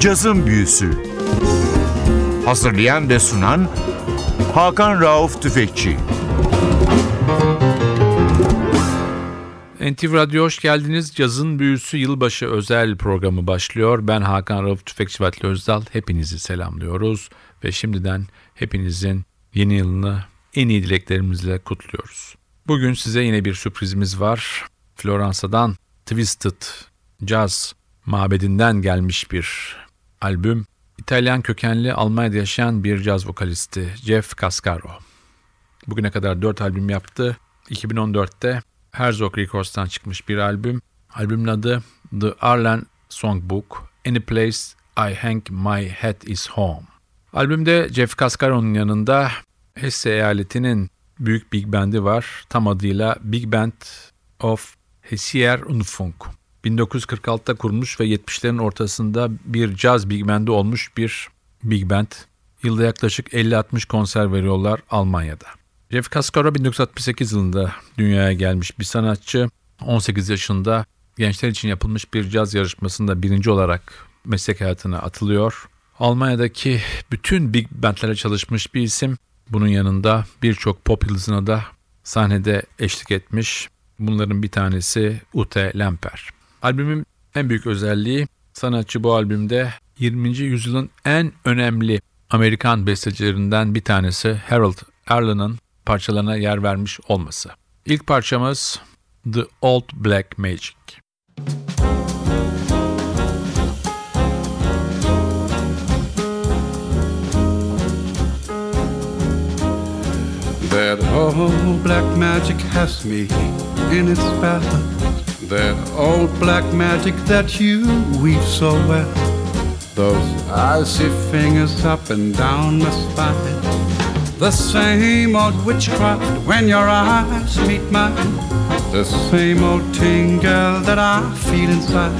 Cazın Büyüsü Hazırlayan ve sunan Hakan Rauf Tüfekçi NTV Radyo hoş geldiniz. Cazın Büyüsü Yılbaşı özel programı başlıyor. Ben Hakan Rauf Tüfekçi Vatli Özdal. Hepinizi selamlıyoruz ve şimdiden hepinizin yeni yılını en iyi dileklerimizle kutluyoruz. Bugün size yine bir sürprizimiz var. Floransa'dan Twisted Jazz mabedinden gelmiş bir albüm. İtalyan kökenli Almanya'da yaşayan bir caz vokalisti Jeff Cascaro. Bugüne kadar 4 albüm yaptı. 2014'te Herzog Records'tan çıkmış bir albüm. Albümün adı The Arlen Songbook, Any Place I Hang My Head Is Home. Albümde Jeff Cascaro'nun yanında Hesse eyaletinin büyük big band'i var. Tam adıyla Big Band of Hessier Unfunk. 1946'da kurulmuş ve 70'lerin ortasında bir caz big band'i olmuş bir big band. Yılda yaklaşık 50-60 konser veriyorlar Almanya'da. Jeff Cascaro 1968 yılında dünyaya gelmiş bir sanatçı. 18 yaşında gençler için yapılmış bir caz yarışmasında birinci olarak meslek hayatına atılıyor. Almanya'daki bütün big bandlere çalışmış bir isim. Bunun yanında birçok pop yıldızına da sahnede eşlik etmiş. Bunların bir tanesi Ute Lemper. Albümün en büyük özelliği sanatçı bu albümde 20. yüzyılın en önemli Amerikan bestecilerinden bir tanesi Harold Arlen'ın parçalarına yer vermiş olması. İlk parçamız The Old Black Magic. That old black magic has me in its spell. That old black magic that you weave so well. Those icy fingers up and down my spine. The same old witchcraft when your eyes meet mine. The same old tingle that I feel inside.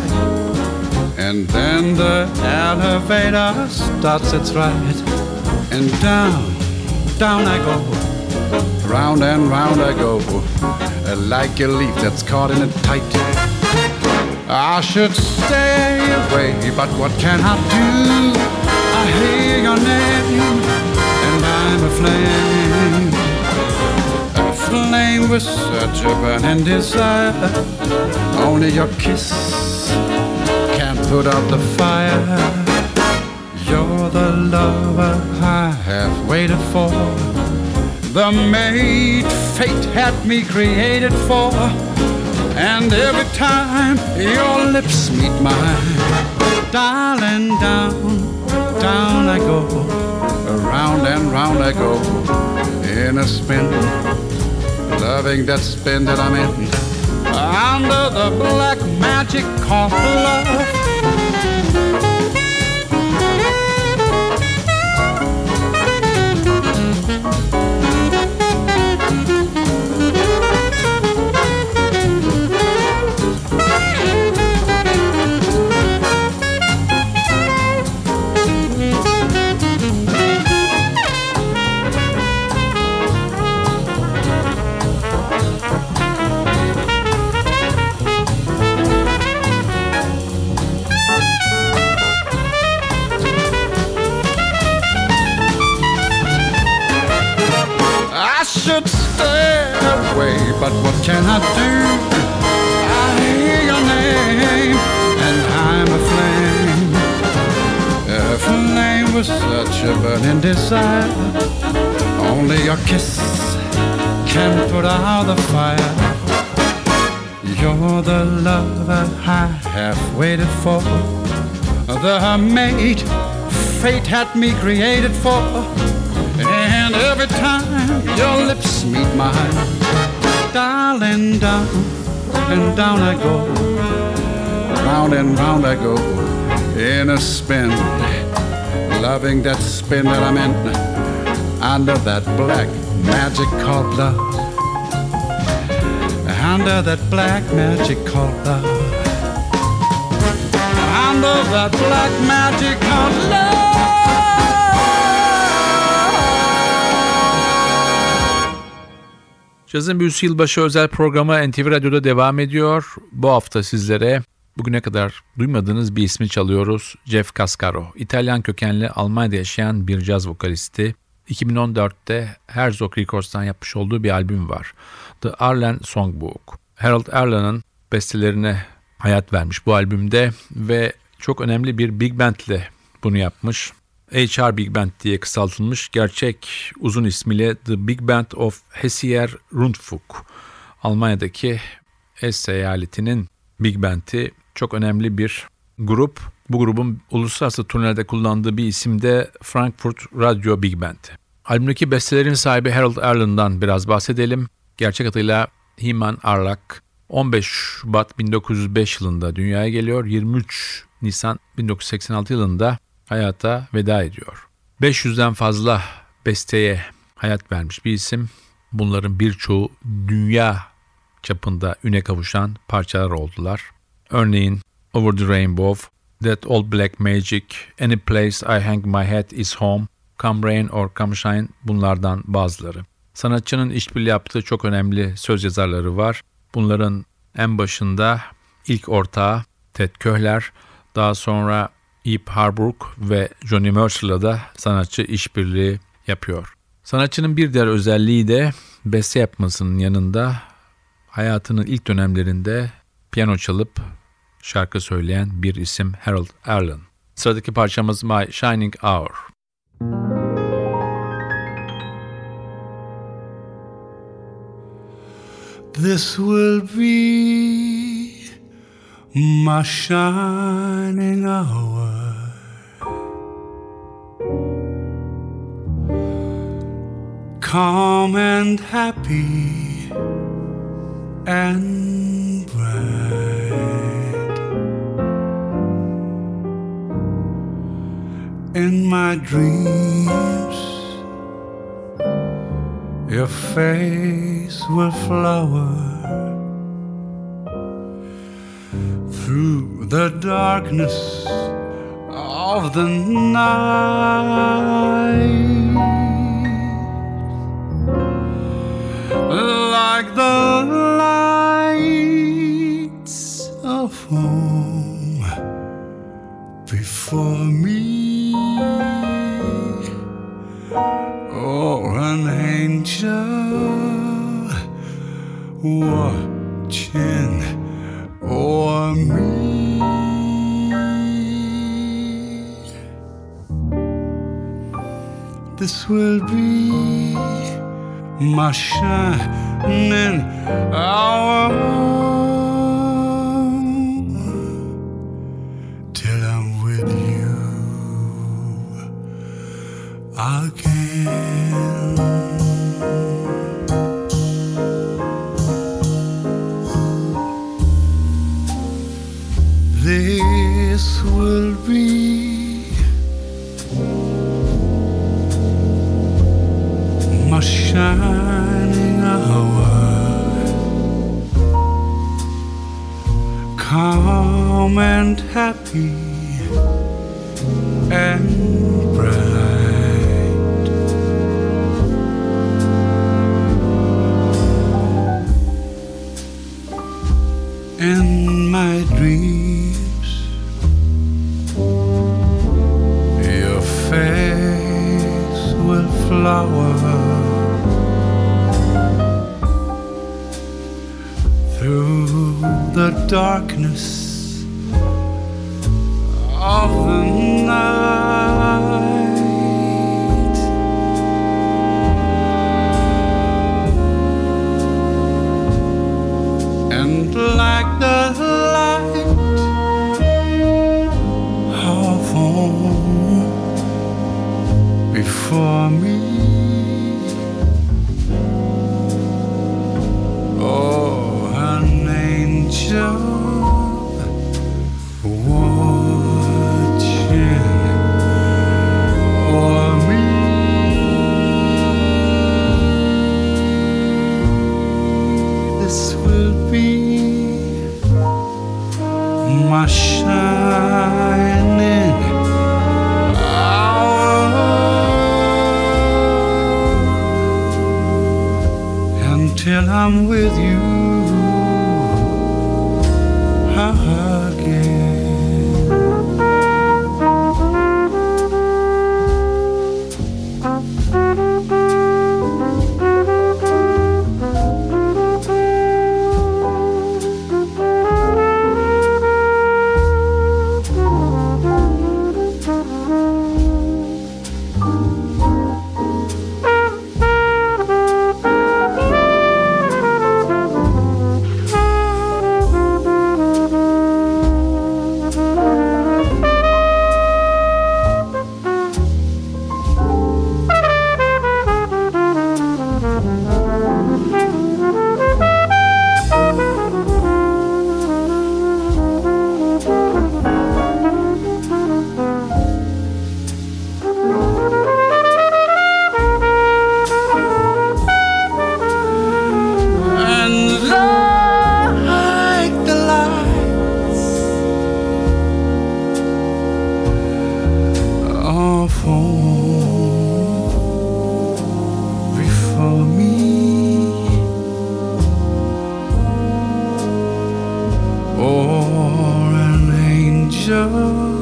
And then the elevator starts its ride. And down, down I go. Round and round I go. Uh, like a leaf that's caught in a tight. I should stay away, but what can I do? I hear your name, and I'm a flame. A flame with such a burning desire. Only your kiss can put out the fire. You're the lover I have waited for. The mate fate had me created for. And every time your lips meet mine, darling, down, down I go, around and round I go, in a spin, loving that spin that I'm in, under the black magic of love. Stay away, but what can I do? I hear your name, and I'm a flame. A flame with such a burning desire. Only your kiss can put out the fire. You're the lover I have waited for, the mate fate had me created for. Every time your lips meet mine, darling, down and down I go, round and round I go, in a spin, loving that spin that I'm in, under that black magic called love, under that black magic called love, under that black magic called love. Cazın Büyüsü Yılbaşı özel programı NTV Radyo'da devam ediyor. Bu hafta sizlere bugüne kadar duymadığınız bir ismi çalıyoruz. Jeff Cascaro. İtalyan kökenli Almanya'da yaşayan bir caz vokalisti. 2014'te Herzog Records'tan yapmış olduğu bir albüm var. The Arlen Songbook. Harold Arlen'ın bestelerine hayat vermiş bu albümde ve çok önemli bir big band ile bunu yapmış. HR Big Band diye kısaltılmış gerçek uzun ismiyle The Big Band of Hessier Rundfunk. Almanya'daki Hesse eyaletinin Big Band'i çok önemli bir grup. Bu grubun uluslararası turnelerde kullandığı bir isim de Frankfurt Radio Big Band. Albümdeki bestelerin sahibi Harold Arlen'dan biraz bahsedelim. Gerçek adıyla Himan Arlak 15 Şubat 1905 yılında dünyaya geliyor. 23 Nisan 1986 yılında hayata veda ediyor. 500'den fazla besteye hayat vermiş bir isim. Bunların birçoğu dünya çapında üne kavuşan parçalar oldular. Örneğin Over the Rainbow, That Old Black Magic, Any Place I Hang My Head Is Home, Come Rain or Come Shine bunlardan bazıları. Sanatçının işbirliği yaptığı çok önemli söz yazarları var. Bunların en başında ilk ortağı Ted Köhler, daha sonra Eve Harburg ve Johnny Mercer'la da sanatçı işbirliği yapıyor. Sanatçının bir diğer özelliği de beste yapmasının yanında hayatının ilk dönemlerinde piyano çalıp şarkı söyleyen bir isim Harold Arlen. Sıradaki parçamız My Shining Hour. This will be my shining hour. Calm and happy and bright. In my dreams, your face will flower through the darkness of the night. Watching o'er me. This will be my shining hour calm and happy and bright. In I'm with you show.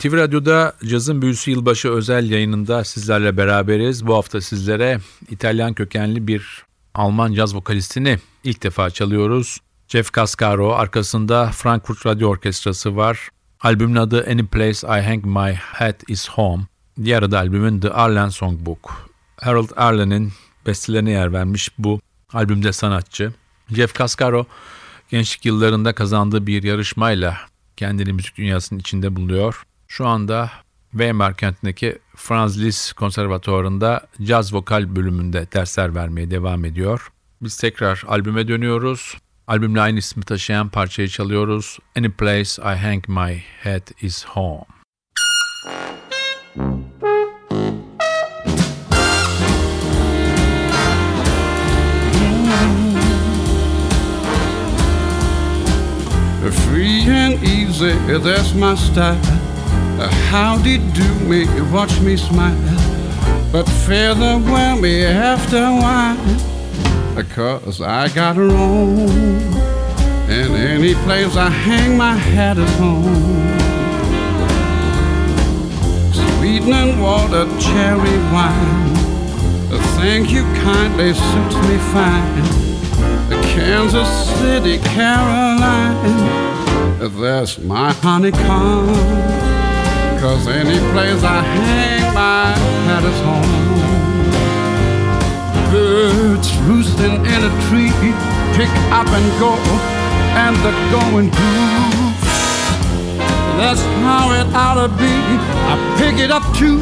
NTV Radyo'da Cazın Büyüsü Yılbaşı özel yayınında sizlerle beraberiz. Bu hafta sizlere İtalyan kökenli bir Alman caz vokalistini ilk defa çalıyoruz. Jeff Cascaro, arkasında Frankfurt Radyo Orkestrası var. Albümün adı Any Place I Hang My Hat Is Home. Diğer adı albümün The Arlen Songbook. Harold Arlen'in bestelerine yer vermiş bu albümde sanatçı. Jeff Cascaro gençlik yıllarında kazandığı bir yarışmayla kendini müzik dünyasının içinde buluyor. Şu anda Weimar kentindeki Franz Liszt Konservatuvarı'nda caz vokal bölümünde dersler vermeye devam ediyor. Biz tekrar albüme dönüyoruz. Albümle aynı ismi taşıyan parçayı çalıyoruz. Any place I hang my head is home. Free and easy, that's my style. How did do me, watch me smile. But feather wear me after a while. Cause I got a roam. And any place I hang my hat is home. Sweetening water, cherry wine. Thank you kindly, suits me fine. Kansas City, Caroline. That's my honeycomb. Cause any place I hang my hat is home. Birds roosting in a tree, pick up and go, and the going groove. That's how it ought to be. I pick it up too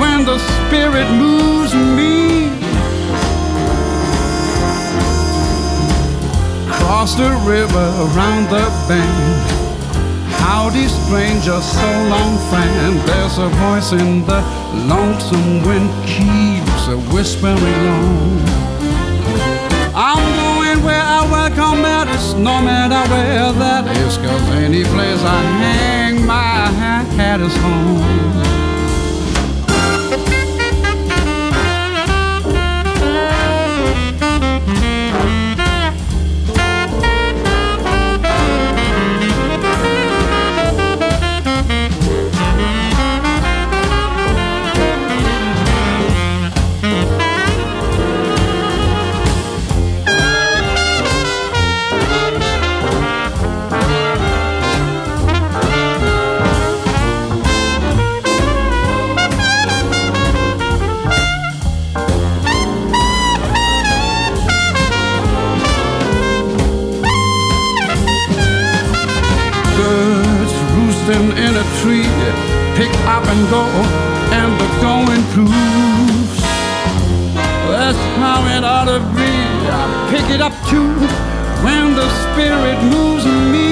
when the spirit moves me. Across the river, around the bend. Howdy, stranger, so long, friend. There's a voice in the lonesome wind keeps a whispering low. I'm going where I welcome matters, no matter where that is. Cause any place I hang my hat is home. And go and the going proves that's how it ought to be i pick it up too when the spirit moves me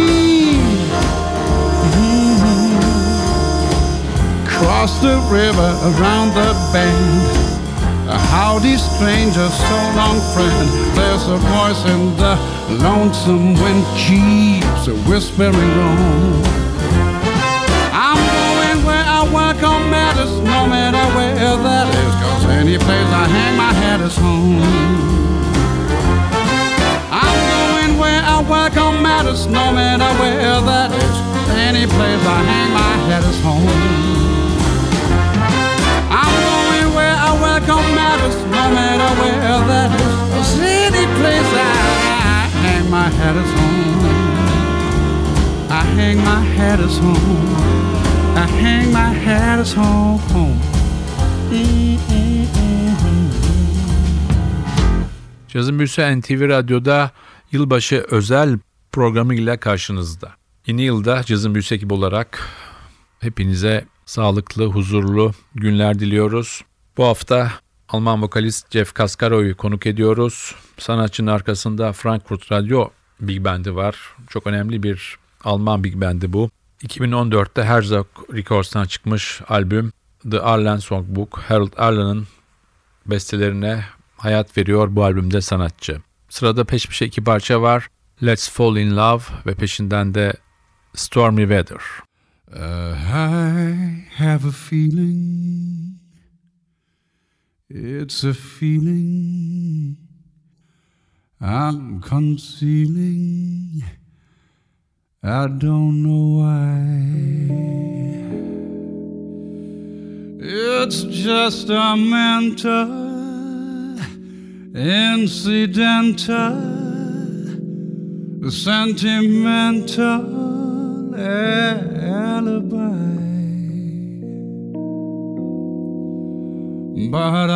cross the river around the bend howdy stranger, so long friend. There's a voice in the lonesome wind keeps a whispering on. Is home. I'm going where I welcome matters, no matter where that is. Any place I hang my hat is home. I'm going where I welcome matters, no matter where that is. Any place I hang my hat is home. I hang my hat is home. I hang my hat is home. home. Cazın Büyüsü NTV Radyo'da yılbaşı özel programıyla karşınızda. Yeni yılda Cazın Büyüsü ekibi olarak hepinize sağlıklı, huzurlu günler diliyoruz. Bu hafta Alman vokalist Jeff Cascaro'yu konuk ediyoruz. Sanatçının arkasında Frankfurt Radyo Big Band'i var. Çok önemli bir Alman Big Band'i bu. 2014'te Herzog Records'tan çıkmış albüm The Arlen Songbook, Harold Arlen'ın bestelerine hayat veriyor bu albümde sanatçı. Sırada peş peşe iki parça var. Let's Fall in Love ve peşinden de Stormy Weather. Uh, I have a feeling. It's a feeling I'm concealing. I don't know why. It's just a mental, incidental, sentimental alibi. But I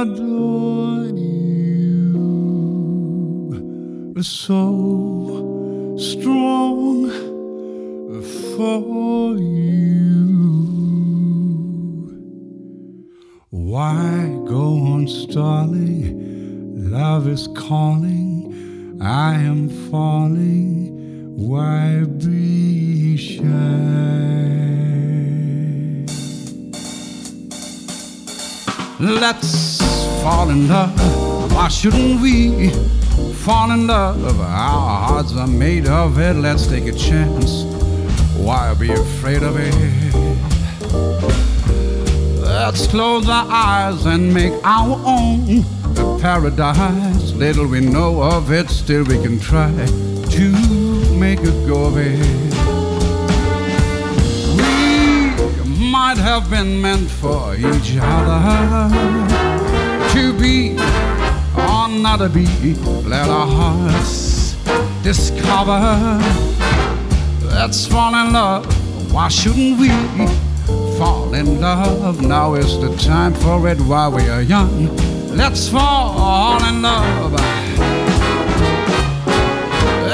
adore you so strong for you. Why go on stalling? Love is calling. I am falling. Why be shy? Let's fall in love. Why shouldn't we fall in love? Our hearts are made of it. Let's take a chance. Why be afraid of it? Let's close our eyes and make our own a paradise. Little we know of it, still we can try to make a go of it. We might have been meant for each other to be or not to be. Let our hearts discover. Let's fall in love. Why shouldn't we fall in love? Now is the time for it while we are young. Let's fall in love.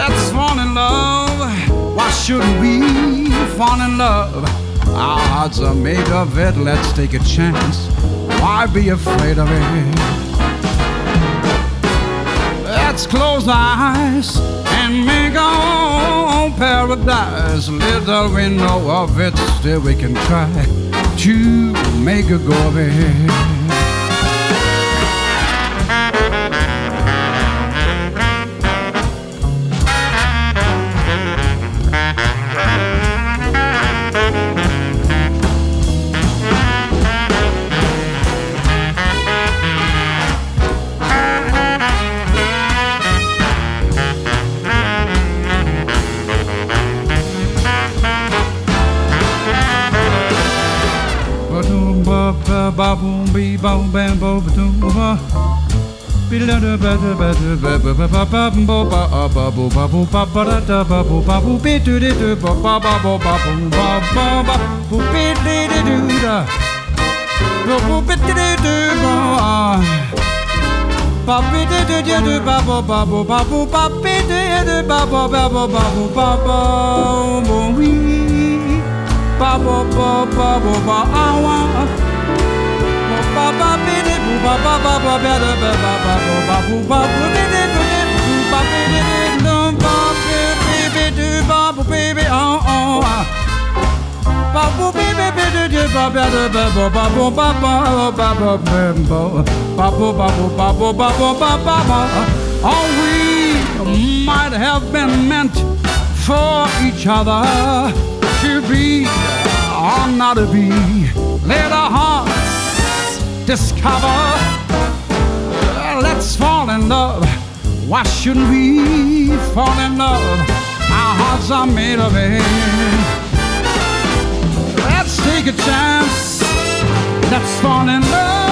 Let's fall in love. Why shouldn't we fall in love? Our hearts are made of it. Let's take a chance. Why be afraid of it? Let's close our eyes and make our paradise. Little we know of it, still we can try to make a go of it. Ba ba ba ba ba ba I want oh we might have been meant for each other to be or not to be. Let discover. Let's fall in love. Why shouldn't we fall in love? Our hearts are made of it. Let's take a chance. Let's fall in love.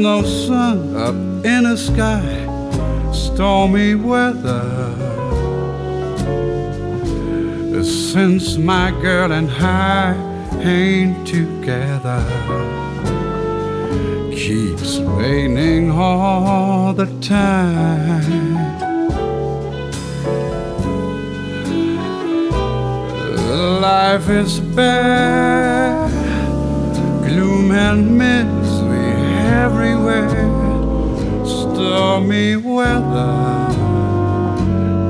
No sun up in the sky, stormy weather. Since my girl and I ain't together, keeps raining all the time. Life is bad, gloom and misery everywhere, stormy weather.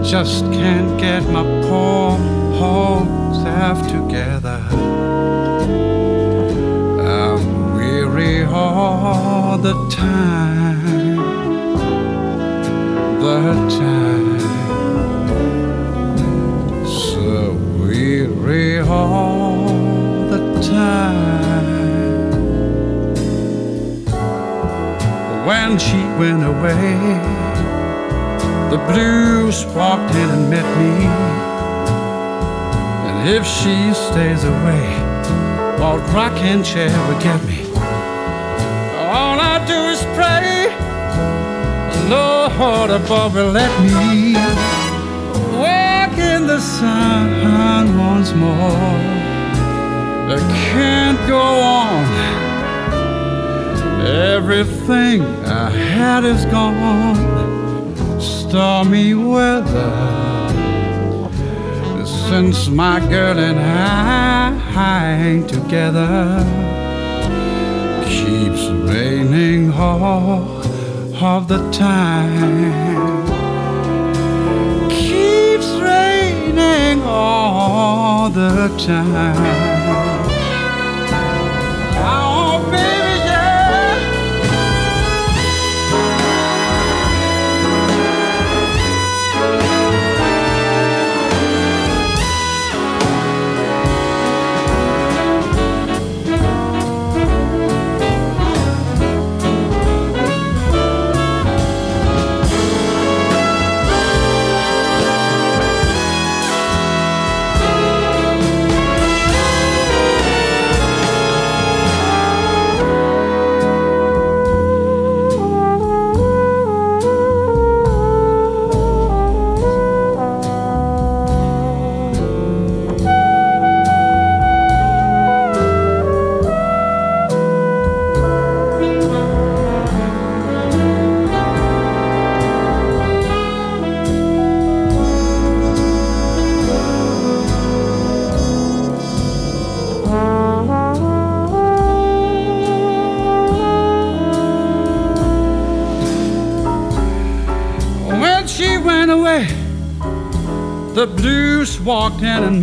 just can't get my poor whole self together. I'm weary all the time, the time. When she went away, the blues walked in and met me. And if she stays away, old rocking chair will get me. All I do is pray, Lord above will let me walk in the sun once more. I can't go on. Everything I had is gone. Stormy weather. Since my girl and I ain't together, keeps raining all of the time. Keeps raining all the time.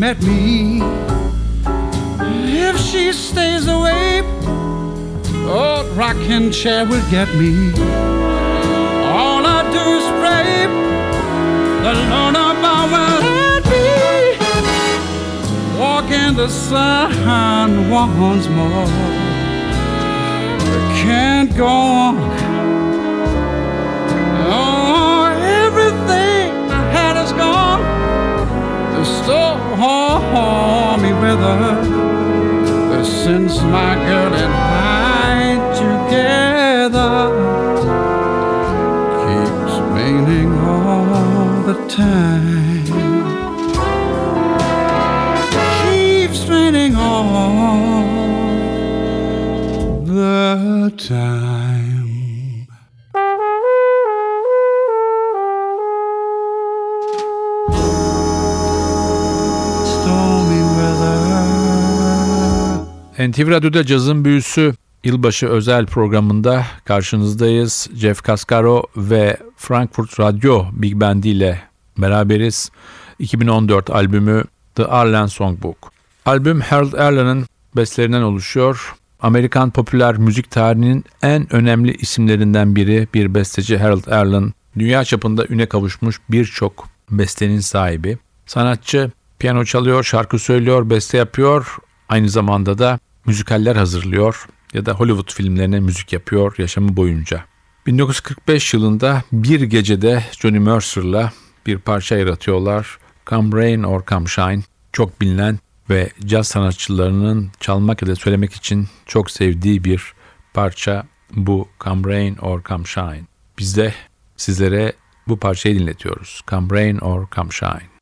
Met me. If she stays away, old rocking chair will get me. All I do is pray, the above will let me walk in the sun once more. Can't go on. Weather. But since my girl and I together keeps raining all the time. Keeps raining all the time. NTV Radyo'da cazın büyüsü yılbaşı özel programında karşınızdayız. Jeff Cascaro ve Frankfurt Radyo Big Band ile beraberiz. 2014 albümü The Arlen Songbook. Albüm Harold Arlen'ın bestelerinden oluşuyor. Amerikan popüler müzik tarihinin en önemli isimlerinden biri bir besteci Harold Arlen. Dünya çapında üne kavuşmuş birçok bestenin sahibi. Sanatçı piyano çalıyor, şarkı söylüyor, beste yapıyor. Aynı zamanda da müzikaller hazırlıyor ya da Hollywood filmlerine müzik yapıyor yaşamı boyunca. 1945 yılında bir gecede Johnny Mercer'la bir parça yaratıyorlar. Come Rain or Come Shine çok bilinen ve caz sanatçılarının çalmak ya da söylemek için çok sevdiği bir parça bu Come Rain or Come Shine. Biz de sizlere bu parçayı dinletiyoruz. Come Rain or Come Shine.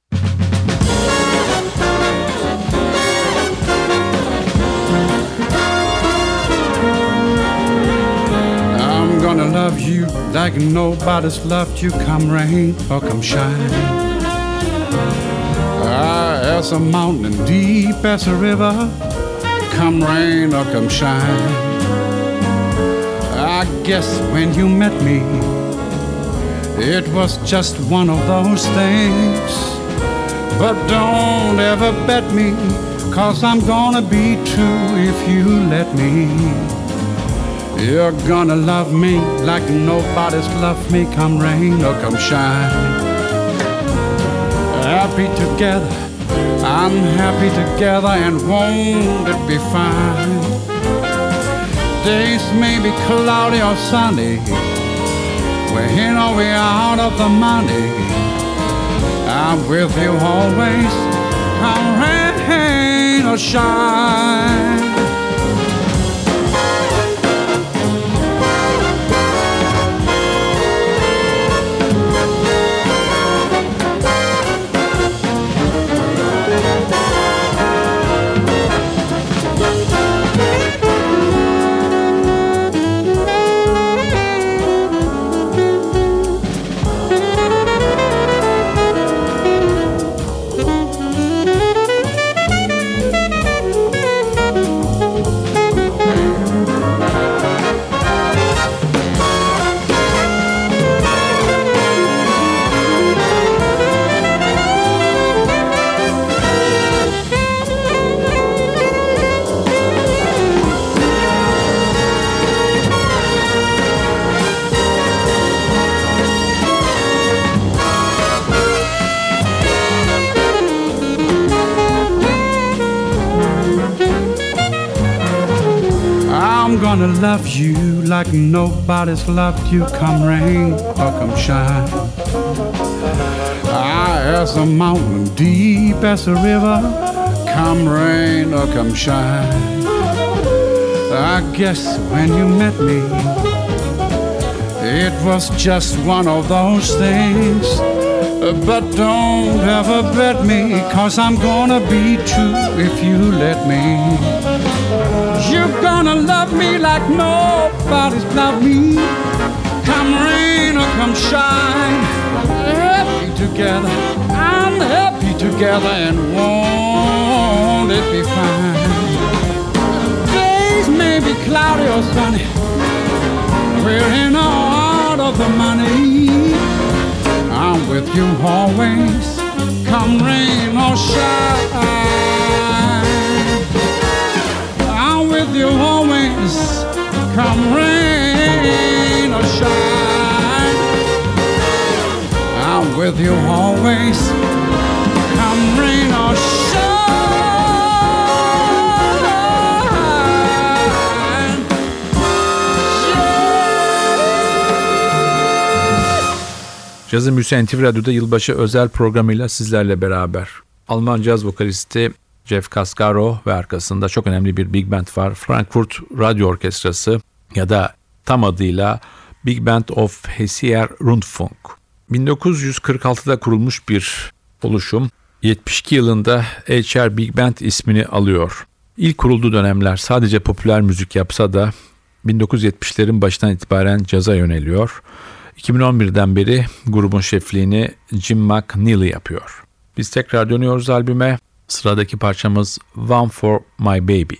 Love you like nobody's loved you, come rain or come shine. As a mountain, deep as a river, come rain or come shine. I guess when you met me, It was just one of those things. But don't ever bet me, cause I'm gonna be true if you let me. You're gonna love me like nobody's loved me, come rain or come shine. Happy together, I'm happy together, and won't it be fine? Days may be cloudy or sunny, we're in or we're out of the money. I'm with you always, come rain or shine. Love you like nobody's loved you. Come rain or come shine. High as a mountain, deep as a river. Come rain or come shine. I guess when you met me, it was just one of those things. But don't ever bet me, cause I'm gonna be true if you let me. Gonna love me like nobody's loved me. Come rain or come shine, happy together. I'm happy together, and won't it be fine? Days may be cloudy or sunny. We're in or out of the money. I'm with you always, come rain or shine. With you always, come rain or shine. I'm with you always, come rain Radyo'da yılbaşı özel programıyla sizlerle beraber. Alman caz vokalisti Jeff Cascaro ve arkasında çok önemli bir big band var. Frankfurt Radyo Orkestrası ya da tam adıyla Big Band of Hessier Rundfunk. 1946'da kurulmuş bir oluşum 72 yılında HR Big Band ismini alıyor. İlk kurulduğu dönemler sadece popüler müzik yapsa da 1970'lerin başından itibaren caza yöneliyor. 2011'den beri grubun şefliğini Jim McNeely yapıyor. Biz tekrar dönüyoruz albüme. Sıradaki parçamız One for My Baby.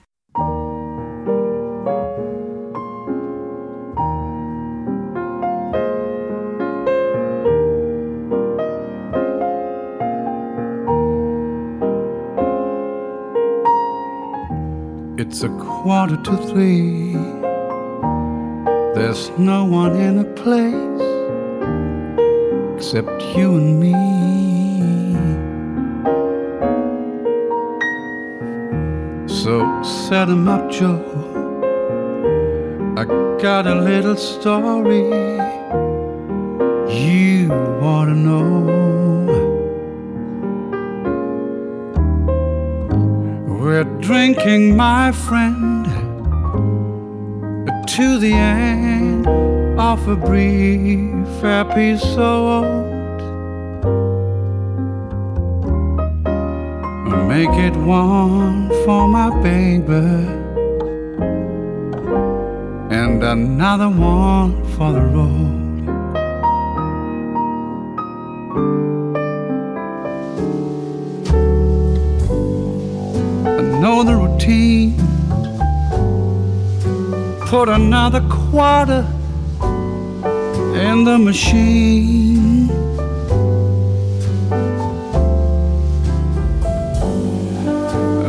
It's a quarter to three. There's no one in the place except you and me. So set 'em up, Joe. I got a little story you want to know. We're drinking, my friend, to the end of a brief episode. Make it one for my baby, and another one for the road. I know the routine. Put another quarter in the machine.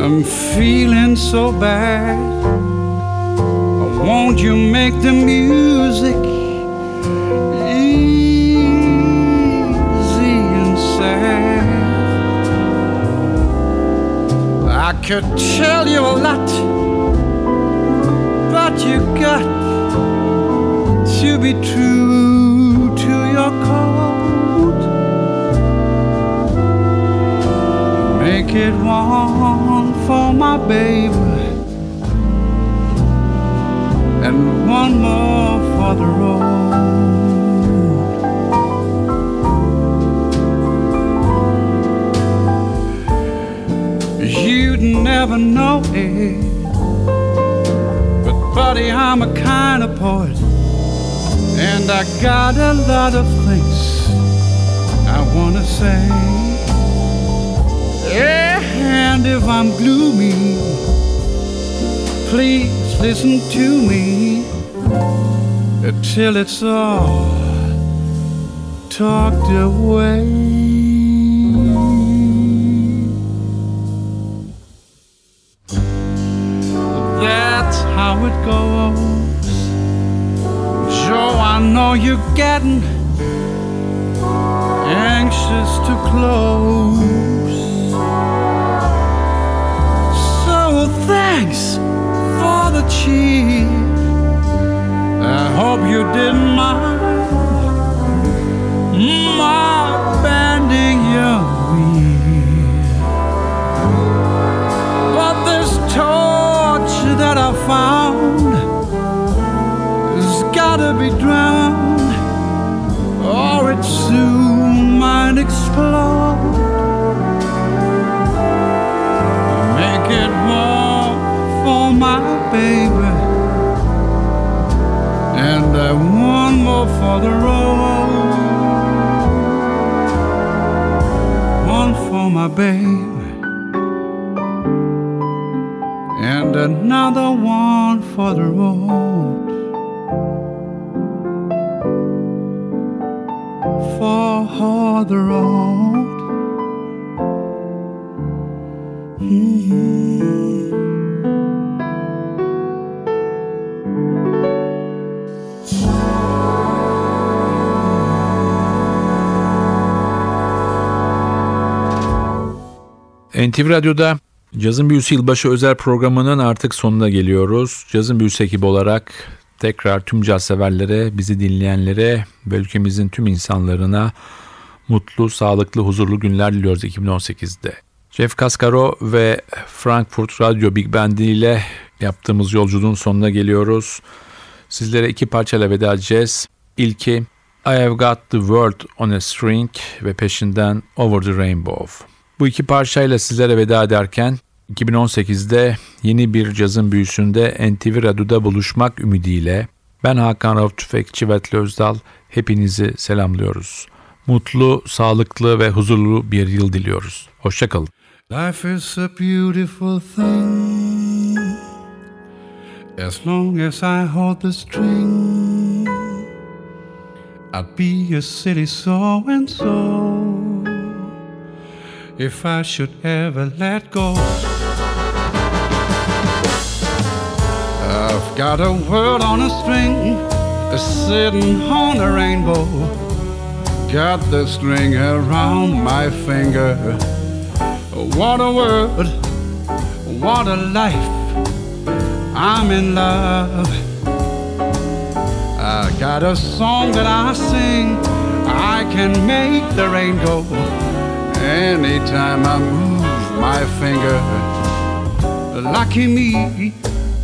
I'm feeling so bad. Won't you make the music easy and sad? I could tell you a lot, but you got to be true to your code. One for my baby and one more for the road. You'd never know it, but buddy, I'm a kind of poet, and I got a lot of things I wanna say. And if I'm gloomy, please listen to me till it's all talked away. That's how it goes. Joe, I know you're getting anxious to close. Thanks for the cheer. I hope you didn't mind my bending your ear. But this torch that I found the road. NTV Radyo'da Cazın Büyüsü Yılbaşı özel programının artık sonuna geliyoruz. Cazın Büyüsü ekibi olarak tekrar tüm caz severlere, bizi dinleyenlere ve tüm insanlarına mutlu, sağlıklı, huzurlu günler diliyoruz 2018'de. Jeff Cascaro ve Frankfurt Radyo Big Band ile yaptığımız yolculuğun sonuna geliyoruz. Sizlere iki parçayla veda edeceğiz. İlki I Have Got the World on a String ve peşinden Over the Rainbow. Bu iki parçayla sizlere veda ederken 2018'de yeni bir cazın büyüsünde NTV Radyo'da buluşmak ümidiyle ben Hakan Rauf Tüfekçi ve Özdal hepinizi selamlıyoruz. Mutlu, sağlıklı ve huzurlu bir yıl diliyoruz. Hoşçakalın. Life is a beautiful thing as long as I hold the string. I'd be a city so and so if I should ever let go. I've got a world on a string, a sitting on a rainbow. Got the string around my finger. What a world, what a life. I'm in love. I got a song that I sing. I can make the rain go anytime I move my finger. Lucky me,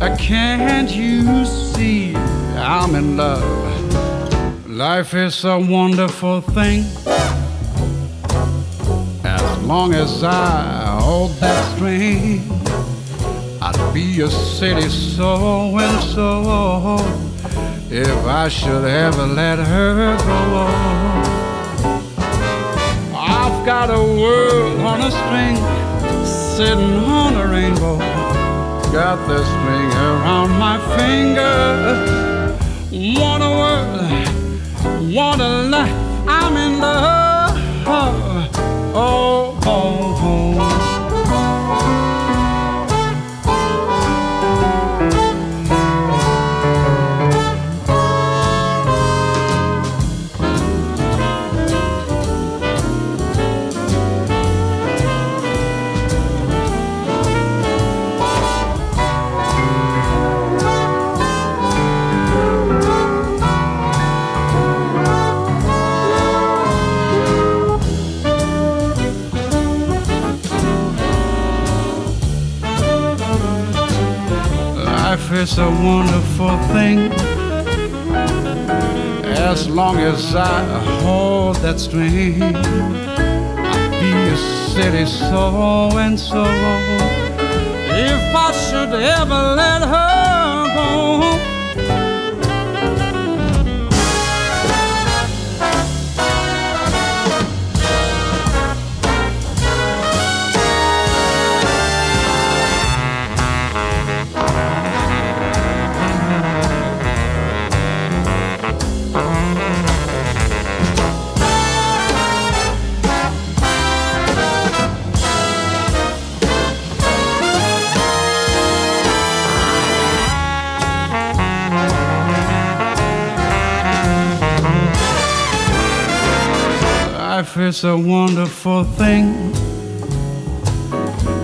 I can't you see I'm in love? Life is a wonderful thing as long as I hold that string. I'd be a city so and so if I should ever let her go got a world on a string, sitting on a rainbow. Got this string around my finger. Want a world, want a life. I'm in love. Oh, oh, oh. Is a wonderful thing as long as I hold that string. I'll be a city so and so if I should ever let her go. Is a wonderful thing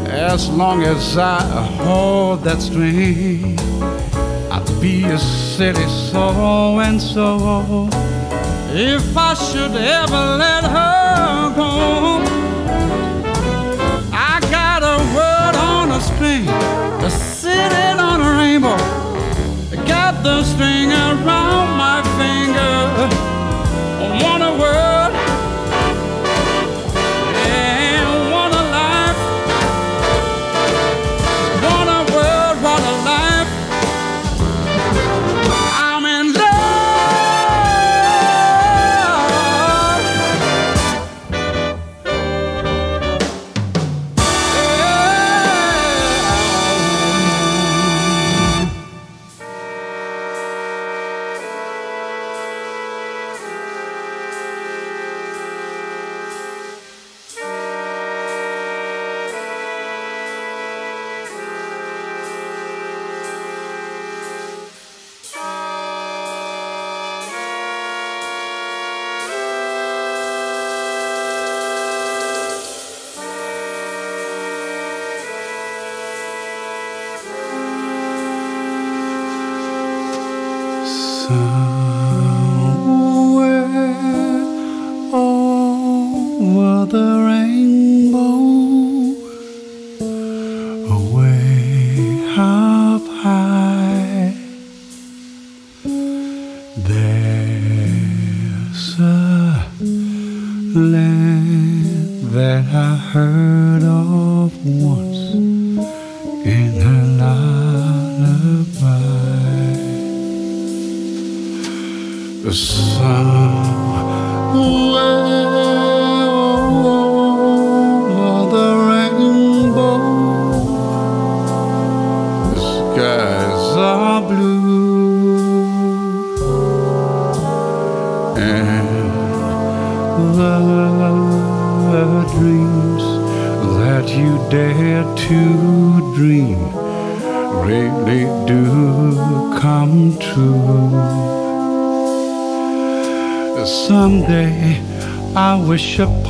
as long as I hold that string. I'll be a city so and so if I should ever let her go. I got a word on a string, a city on a rainbow. Got the string around my finger.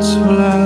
Bluebirds fly,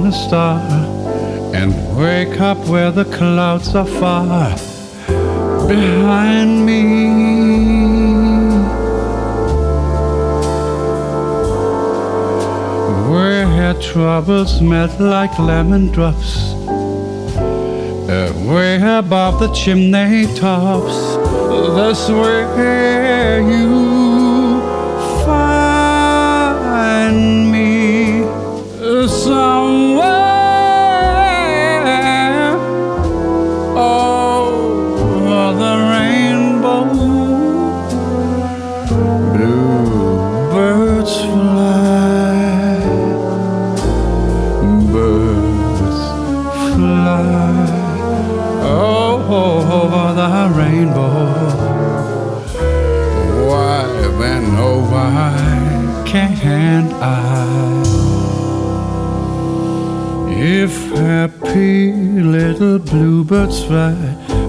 a star and wake up where the clouds are far behind me. Where troubles melt like lemon drops uh, way above the chimney tops. That's where you happy little bluebirds fly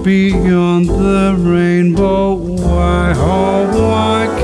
beyond the rainbow, why, oh, why